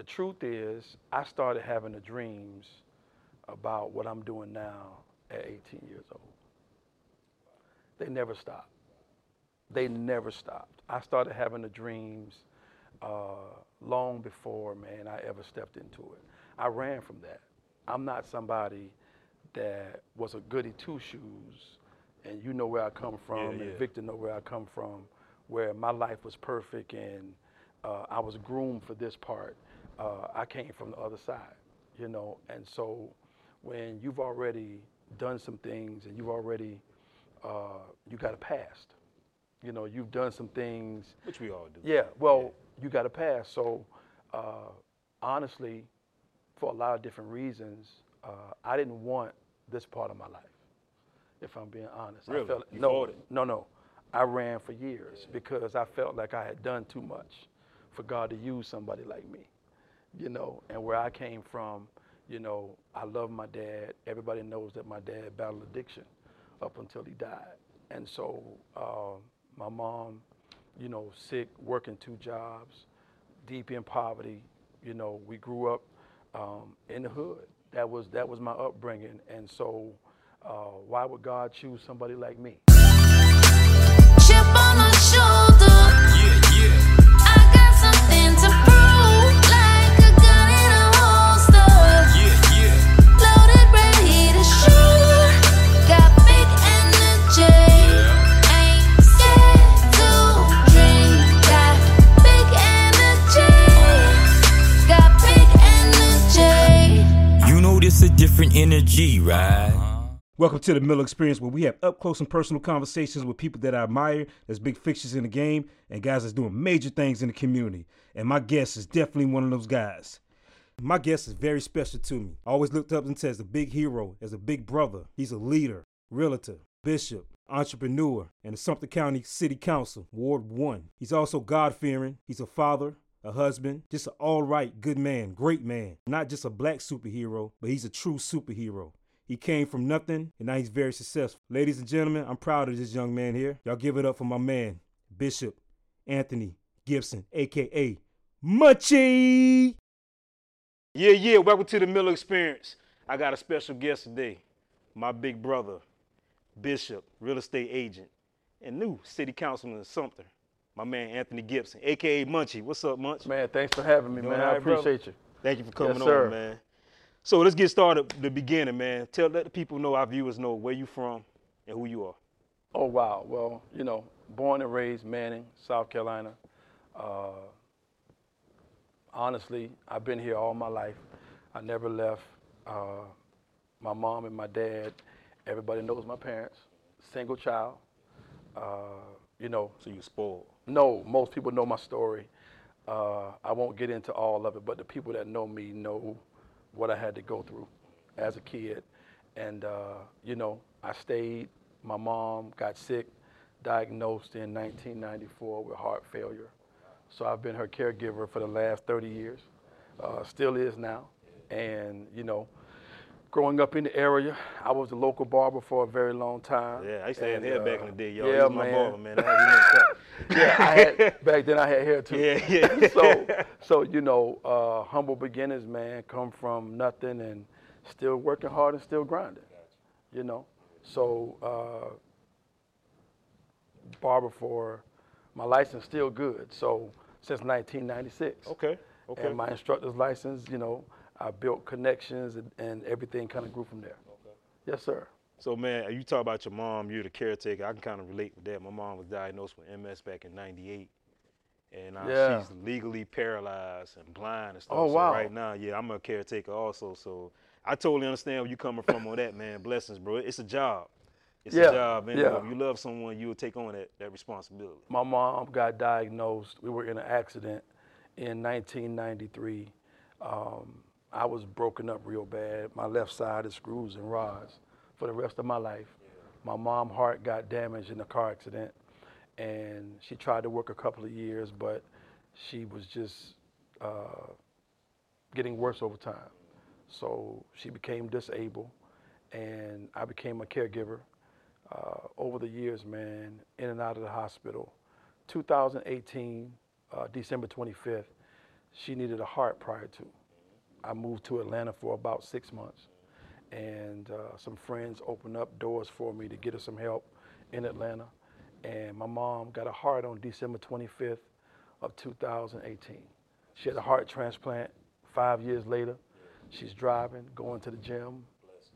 the truth is, I started having the dreams about what I'm doing now at 18 years old. They never stopped. They never stopped. I started having the dreams uh, long before, man, I ever stepped into it. I ran from that. I'm not somebody that was a goody two shoes, and you know where I come from, Yeah, and yeah. Victor know where I come from, where my life was perfect and uh, I was groomed for this part. Uh, I came from the other side, you know, and so when you've already done some things and you've already uh, you got a past, you know, you've done some things Which we all do. yeah, well, you got a past, So, uh, honestly, for a lot of different reasons, uh, I didn't want this part of my life. If I'm being honest, Really? I felt You no, no, no. I ran for years because I felt like I had done too much for God to use somebody like me, you know. And where I came from, you know, I love my dad. Everybody knows that my dad battled addiction up until he died, and so uh, my mom you know, sick, working two jobs, deep in poverty. You know, we grew up um, in the hood. That was that was my upbringing, and so uh, why would God choose somebody like me? Chip on my shoulder. This a different energy, right? Welcome to the Miller Experience, where we have up close and personal conversations with people that I admire, that's big fixtures in the game, and guys that's doing major things in the community. And my guest is definitely one of those guys. My guest is very special to me. I always looked up to him as a big hero, as a big brother. He's a leader, realtor, bishop, entrepreneur, and the Sumter County City Council, Ward 1. He's also God fearing. He's a father, a husband, just an all right, good man, great man. Not just a black superhero, but he's a true superhero. He came from nothing and now he's very successful. Ladies and gentlemen, I'm proud of this young man here. Y'all give it up for my man, Bishop Anthony Gibson, aka Munchie. Yeah, yeah. Welcome to the Miller Experience. I got a special guest today. My big brother, Bishop, real estate agent, and new city councilman in Sumter. My man Anthony Gibson, aka Munchie. What's up, Munch? Man, thanks for having me, Doing man. all I right, brother? appreciate you. Thank you for coming Yes, on, man. So let's get started the beginning, man. Tell let the people know, our viewers know where you from and who you are. Oh wow. Well, you know, born and raised Manning, South Carolina. Uh, honestly, I've been here all my life. I never left. Uh, my mom and my dad. Everybody knows my parents. Single child. Uh, you know, So you spoiled. no, most people know my story. Uh, I won't get into all of it, but the people that know me know what I had to go through as a kid. And, uh, you know, I stayed. My mom got sick, diagnosed in 1994 with heart failure. So I've been her caregiver for the last 30 years, uh, still is now. And, you know, growing up in the area, I was a local barber for a very long time. Yeah, I used to have hair back uh, in the day, y'all. Yeah, was my man. barber, man. I yeah, I had back then. I had hair too. Yeah, yeah. so, so you know, uh, humble beginnings, man. Come from nothing and still working hard and still grinding. You know, so uh, barber for my license still good. So since 1996. Okay. Okay. And my instructor's license, you know, I built connections and, and everything kind of grew from there. Yes, sir. So man, you talk about your mom, you're the caretaker. I can kind of relate with that. My mom was diagnosed with MS back in '98, and uh, Yeah. she's legally paralyzed and blind and stuff. Oh, so wow. right now, yeah, I'm a caretaker also. So I totally understand where you're coming from on that, man. Blessings, bro. It's a job. It's Yeah, a job, man. yeah. If you love someone, you will take on that, that responsibility. My mom got diagnosed. We were in an accident in 1993. Um, I was broken up real bad. My left side is screws and rods for the rest of my life. My mom's heart got damaged in a car accident, and she tried to work a couple of years, but she was just uh, getting worse over time. So she became disabled, and I became a caregiver. Uh, over the years, man, in and out of the hospital. 2018, uh, December 25th, she needed a heart prior to. I moved to Atlanta for about six months, and uh, some friends opened up doors for me to get her some help in Atlanta. And my mom got a heart on December 25th of 2018. She had a heart transplant. Five years later, she's driving, going to the gym,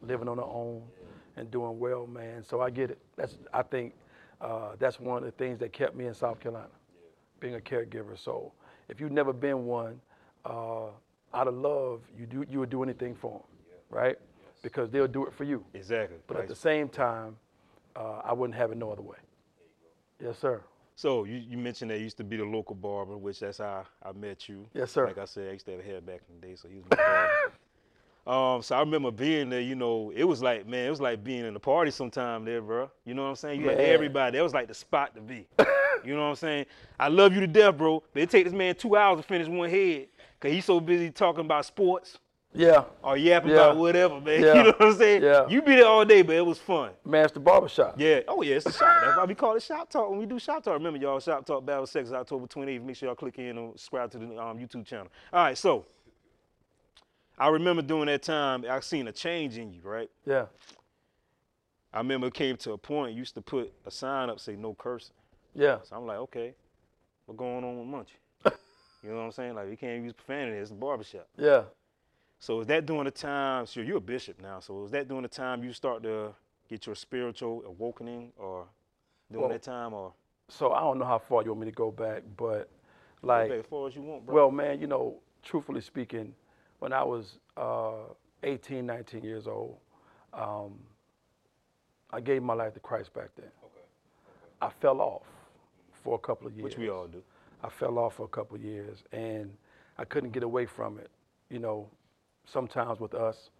living on her own, and doing well, man. So I get it. That's I think uh, that's one of the things that kept me in South Carolina, being a caregiver. So if you've never been one, uh, out of love, you do you would do anything for them, right? Because they'll do it for you. Exactly. But Like- at the same time, uh, I wouldn't have it no other way. Yes, sir. So you, you mentioned that you used to be the local barber, which that's how I met you. Yes, sir. Like I said, I used to have a hair back in the day, so he was my barber. um, so I remember being there. You know, it was like man, it was like being in the party sometime there, bro. You know what I'm saying? You had everybody. That was like the spot to be. you know what I'm saying? I love you to death, bro. But it take this man two hours to finish one head, cause he's so busy talking about sports Yeah, or yapping Yeah. about whatever, man. Yeah. You know what I'm saying? Yeah. You be there all day, but it was fun. Master Barbershop. Yeah. Oh yeah, it's a shop. That's why we call it Shop Talk. When we do Shop Talk, remember y'all, Shop Talk Battle Sex is October 28th. Make sure y'all click in and subscribe to the um, YouTube channel. All right, so I remember during that time, I seen a change in you, right? Yeah, I remember it came to a point you used to put a sign up say no cursing. yeah, So I'm like, okay, what going on with Munchie? You know what I'm saying? Like we can't use profanity. It's a barbershop. yeah. So is that during the time? Sure, you're a bishop now. So is that during the time you start to get your spiritual awakening, or during Well, that time, or So I don't know how far you want me to go back, but like, as far as you want, bro. well, man, you know, truthfully speaking, when I was uh, 18, 19 years old, um, I gave my life to Christ back then. Okay. I fell off for a couple of years. which we all do. I fell off for a couple of years and I couldn't get away from it. You know, sometimes with us,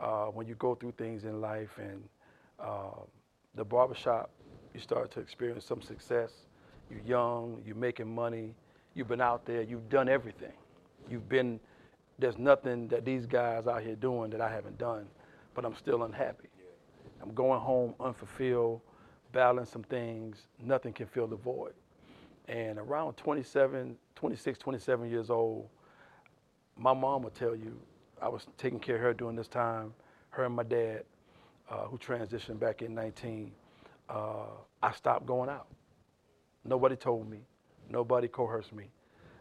uh, when you go through things in life and uh, the barbershop, you start to experience some success. You're young, you're making money, you've been out there, you've done everything. You've been, there's nothing that these guys out here doing that I haven't done, but I'm still unhappy. I'm going home unfulfilled, battling some things, nothing can fill the void. And around 27, 26, 27 years old, my mom would tell you, I was taking care of her during this time, her and my dad, uh, who transitioned back in 19. Uh, I stopped going out. Nobody told me, nobody coerced me.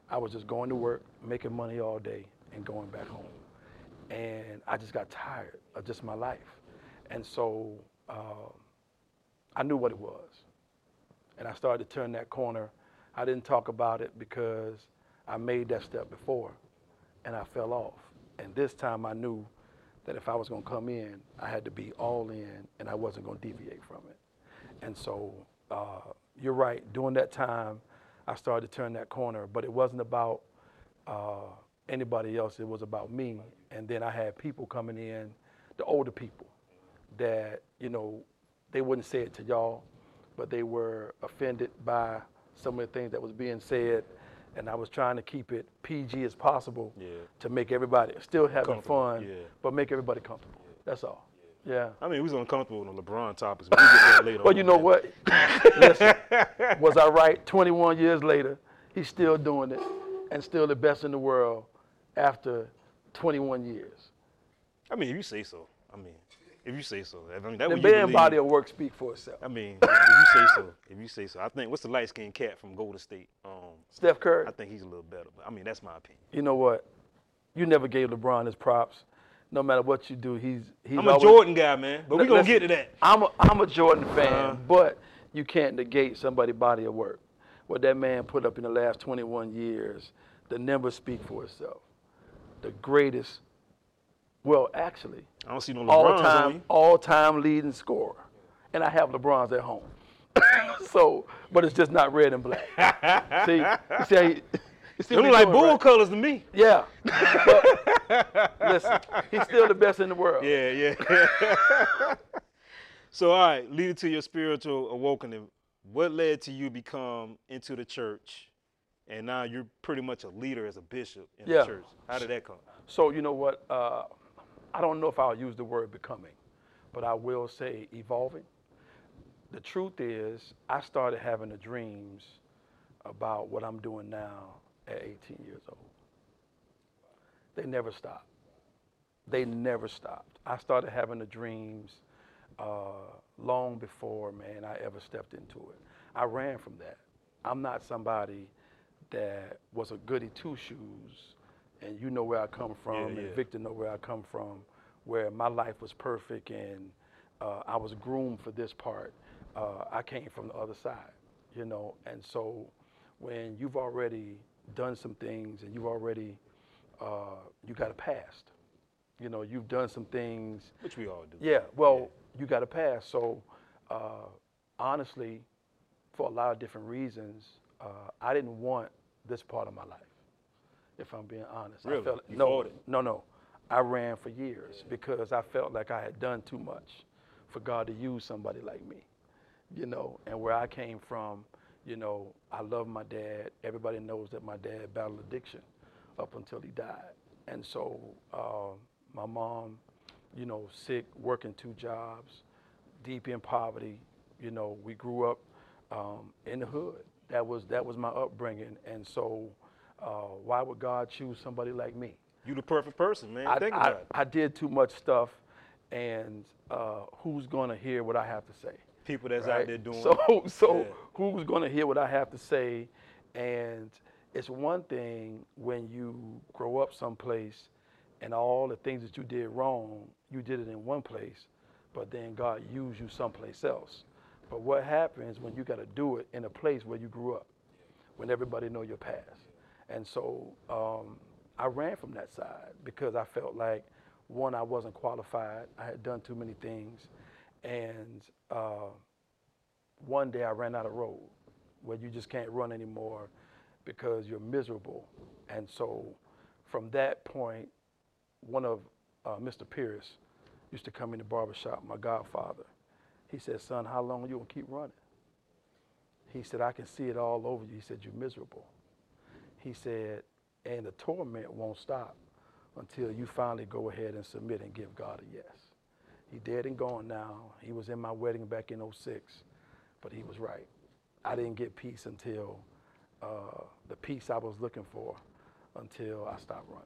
I was just going to work, making money all day, and going back home. And I just got tired of just my life. And so uh, I knew what it was and I started to turn that corner. I didn't talk about it because I made that step before and I fell off. And this time I knew that if I was going to come in, I had to be all in and I wasn't going to deviate from it. And so uh, you're right, during that time, I started to turn that corner, but it wasn't about uh, anybody else, it was about me. And then I had people coming in, the older people, that, you know, they wouldn't say it to y'all, but they were offended by some of the things that was being said. And I was trying to keep it PG as possible Yeah. to make everybody still having fun, yeah. but make everybody comfortable. That's all. Yeah. I mean, we was uncomfortable on the LeBron topics, but we get that later. Well, you know what? Listen, was I right? 21 years later, he's still doing it and still the best in the world after 21 years. I mean, if you say so. I mean, if you say so. I mean, that The you body of work speak for itself. I mean, if you say so. If you say so. I think what's the light skinned cat from Golden State? Um, Steph Curry, I think he's a little better. But I mean, that's my opinion. you know what? You never gave LeBron his props. No matter what you do, he's he's I'm a always- Jordan guy, man. But we Li- gonna get to that. I'm a, I'm a Jordan fan, Uh-huh. but you can't negate somebody's body of work. What that man put up in the last 21 years, the numbers speak for itself. The greatest, well, actually, I don't see no All time, all time leading scorer, and I have LeBron's at home. so, but it's just not red and black. see, you see, you see look like bull right? colors to me. Yeah. But, listen, he's still the best in the world. Yeah, yeah. so, all right, leading to your spiritual awakening, what led to you become into the church, and now you're pretty much a leader as a bishop in Yeah. the church? How did that come? So you know what? Uh, I don't know if I'll use the word becoming, but I will say evolving. The truth is, I started having the dreams about what I'm doing now at 18 years old. they never stopped. They never stopped. I started having the dreams uh, long before, man, I ever stepped into it. I ran from that. I'm not somebody that was a goody two shoes, and you know where I come from, Yeah, and yeah. Victor know where I come from, where my life was perfect and uh, I was groomed for this part. Uh, I came from the other side, you know, and so when you've already done some things and you've already uh, you got a past, you know, you've done some things Which we all do. yeah, well, you got a past, So, uh, honestly, for a lot of different reasons, uh, I didn't want this part of my life. If I'm being honest, Really? I felt You no, it? no, no. I ran for years because I felt like I had done too much for God to use somebody like me, you know. And where I came from, you know, I love my dad. Everybody knows that my dad battled addiction up until he died, and so uh, my mom you know, sick, working two jobs, deep in poverty. You know, we grew up um, in the hood. That was that was my upbringing, and so uh, why would God choose somebody like me? You the perfect person, man. I, Think I, about it. I did too much stuff, and uh, who's gonna hear what I have to say? People that's right? out there doing. So, so Yeah. who's going to hear what I have to say? And it's one thing when you grow up someplace and all the things that you did wrong, you did it in one place, but then God used you someplace else. But what happens when you got to do it in a place where you grew up, when everybody know your past? And so um, I ran from that side because I felt like one, I wasn't qualified. I had done too many things, and uh, one day I ran out of road where you just can't run anymore because you're miserable. And so from that point, one of uh, Mr. Pierce used to come in the barbershop, my godfather. He said, son, how long are you gonna keep running? He said, I can see it all over you. He said, you're miserable. He said, and the torment won't stop until you finally go ahead and submit and give God a yes. He dead and gone now. He was in my wedding back in 06, but he was right. I didn't get peace until uh, the peace I was looking for until I stopped running.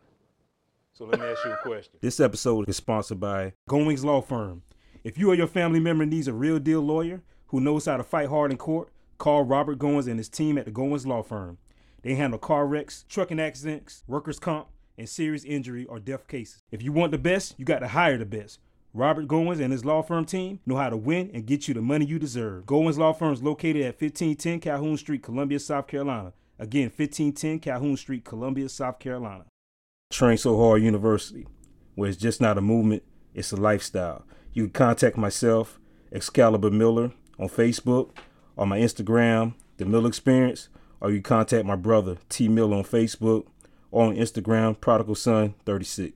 So let me ask you a question. This episode is sponsored by Goins Law Firm. If you or your family member needs a real deal lawyer who knows how to fight hard in court, call Robert Goins and his team at the Goins Law Firm. They handle car wrecks, trucking accidents, workers' comp, and serious injury or death cases. If you want the best, you got to hire the best. Robert Goins and his law firm team know how to win and get you the money you deserve. Goins Law Firm is located at 1510 Calhoun Street, Columbia, South Carolina. Again, 1510 Calhoun Street, Columbia, South Carolina. Train So Hard University, where it's just not a movement, it's a lifestyle. You can contact myself, Excalibur Miller, on Facebook, on my Instagram, The Miller Experience, or you contact my brother, T Miller, on Facebook, or on Instagram, Prodigal Son 36.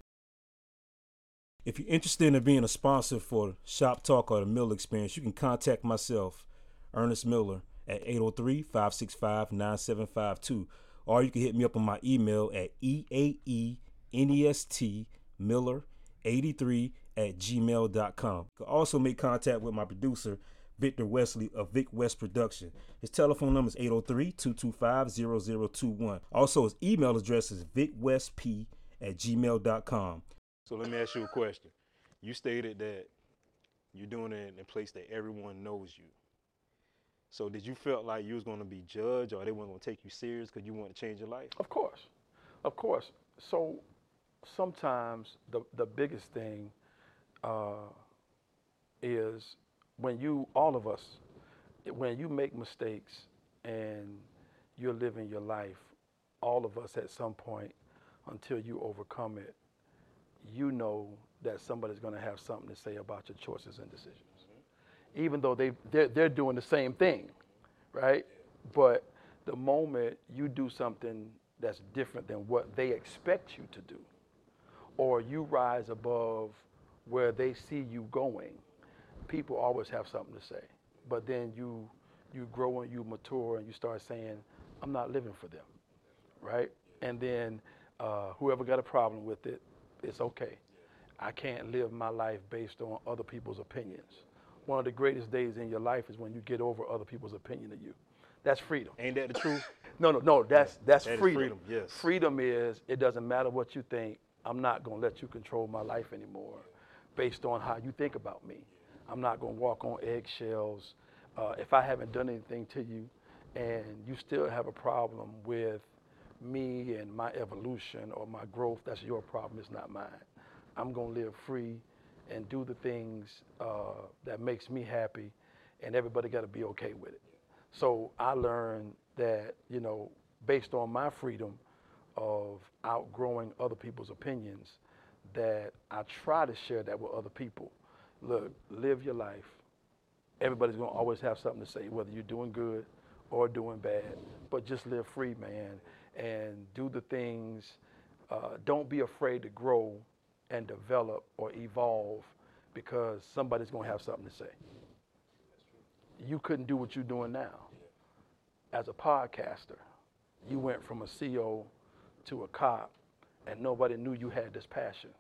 If you're interested in being a sponsor for Shop Talk or the Miller Experience, you can contact myself, Ernest Miller, at 803 565 9752. Or you can hit me up on my email at E eaenestmiller83 at gmail.com. You can also make contact with my producer, Victor Wesley of Vic West Production. His telephone number is 803-225-0021. Also, his email address is vicwestp at gmail.com. So let me ask you a question. You stated that you're doing it in a place that everyone knows you. So did you feel like you was going to be judged or they weren't going to take you serious because you want to change your life? Of course, of course. So sometimes the the biggest thing uh, is when you, all of us, when you make mistakes and you're living your life, all of us at some point, until you overcome it, you know that somebody's going to have something to say about your choices and decisions. Mm-hmm. Even though they they're, they're doing the same thing, right? But the moment you do something that's different than what they expect you to do, or you rise above where they see you going, people always have something to say. But then you you grow and you mature and you start saying, I'm not living for them, right? And then uh, whoever got a problem with it, it's okay. I can't live my life based on other people's opinions. One of the greatest days in your life is when you get over other people's opinion of you. That's freedom. Ain't that the truth? No, no, no. That's that's That freedom. freedom, yes. Freedom is it doesn't matter what you think. I'm not going to let you control my life anymore based on how you think about me. I'm not going to walk on eggshells. Uh, if I haven't done anything to you and you still have a problem with me and my evolution or my growth, that's your problem, it's not mine. I'm going to live free and do the things uh, that makes me happy and everybody got to be okay with it. So I learned that, you know, based on my freedom of outgrowing other people's opinions, that I try to share that with other people. Look, live your life. Everybody's gonna always have something to say, whether you're doing good or doing bad. But just live free, man, and do the things. Uh, don't be afraid to grow and develop or evolve because somebody's gonna have something to say. You couldn't do what you're doing now. As a podcaster, you went from a CO to a cop, and nobody knew you had this passion.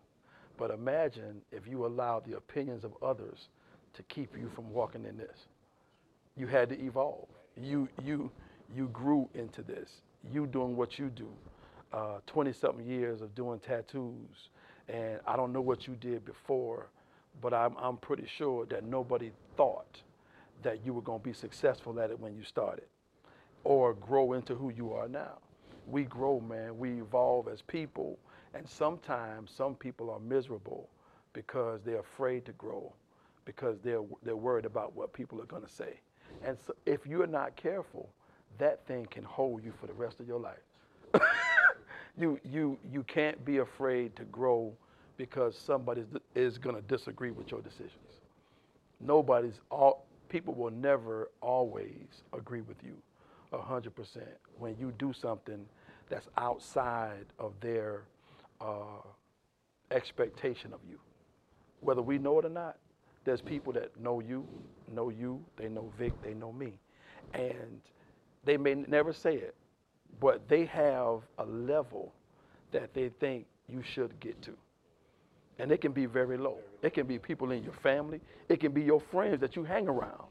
But imagine if you allowed the opinions of others to keep you from walking in this. You had to evolve. You you you grew into this. You doing what you do. Uh, Twenty something years of doing tattoos, and I don't know what you did before, but I'm I'm pretty sure that nobody thought that you were going to be successful at it when you started, or grow into who you are now. We grow, man. We evolve as people, and sometimes some people are miserable because they're afraid to grow, because they're they're worried about what people are going to say. And so if you're not careful, that thing can hold you for the rest of your life. you you you can't be afraid to grow because somebody is going to disagree with your decisions. Nobody's all people will never always agree with you 100% when you do something that's outside of their uh, expectation of you. Whether we know it or not, there's people that know you, know you, they know Vic, they know me. And they may never say it, but they have a level that they think you should get to. And it can be very low. It can be people in your family. It can be your friends that you hang around.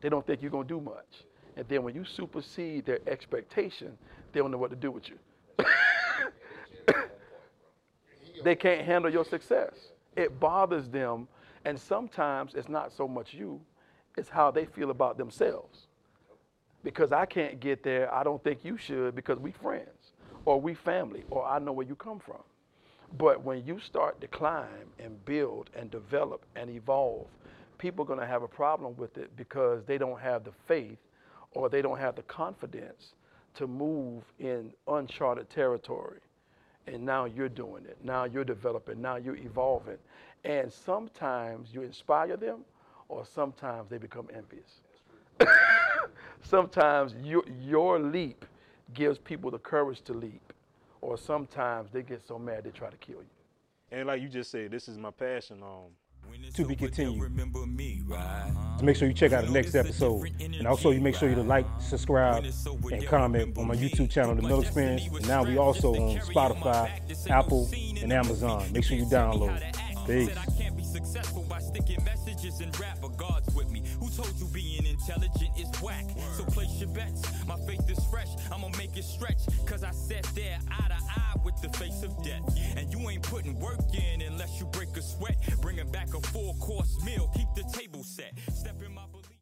They don't think you're going to do much. And then when you supersede their expectation, they don't know what to do with you. They can't handle your success. It bothers them. And sometimes it's not so much you, it's how they feel about themselves. Because I can't get there, I don't think you should because we friends or we family or I know where you come from. But when you start to climb and build and develop and evolve, people are going to have a problem with it because they don't have the faith or they don't have the confidence to move in uncharted territory. And now you're doing it. Now you're developing. Now you're evolving. And sometimes you inspire them or sometimes they become envious. sometimes your, your leap gives people the courage to leap or sometimes they get so mad they try to kill you. And like you just said, this is my passion. Um, To be continued. Remember me, right? So make sure you check out the next episode. And also you make sure you to like, subscribe, and comment on my YouTube channel, The Miller Experience. And now we also on Spotify, Apple, and Amazon. Make sure you download. Peace. Intelligent is whack? So place your bets. My faith is fresh. I'ma make it stretch. Cause I sat there eye to eye with the face of death. And you ain't putting work in unless you break a sweat. Bringing back a full course meal. Keep the table set. Step in my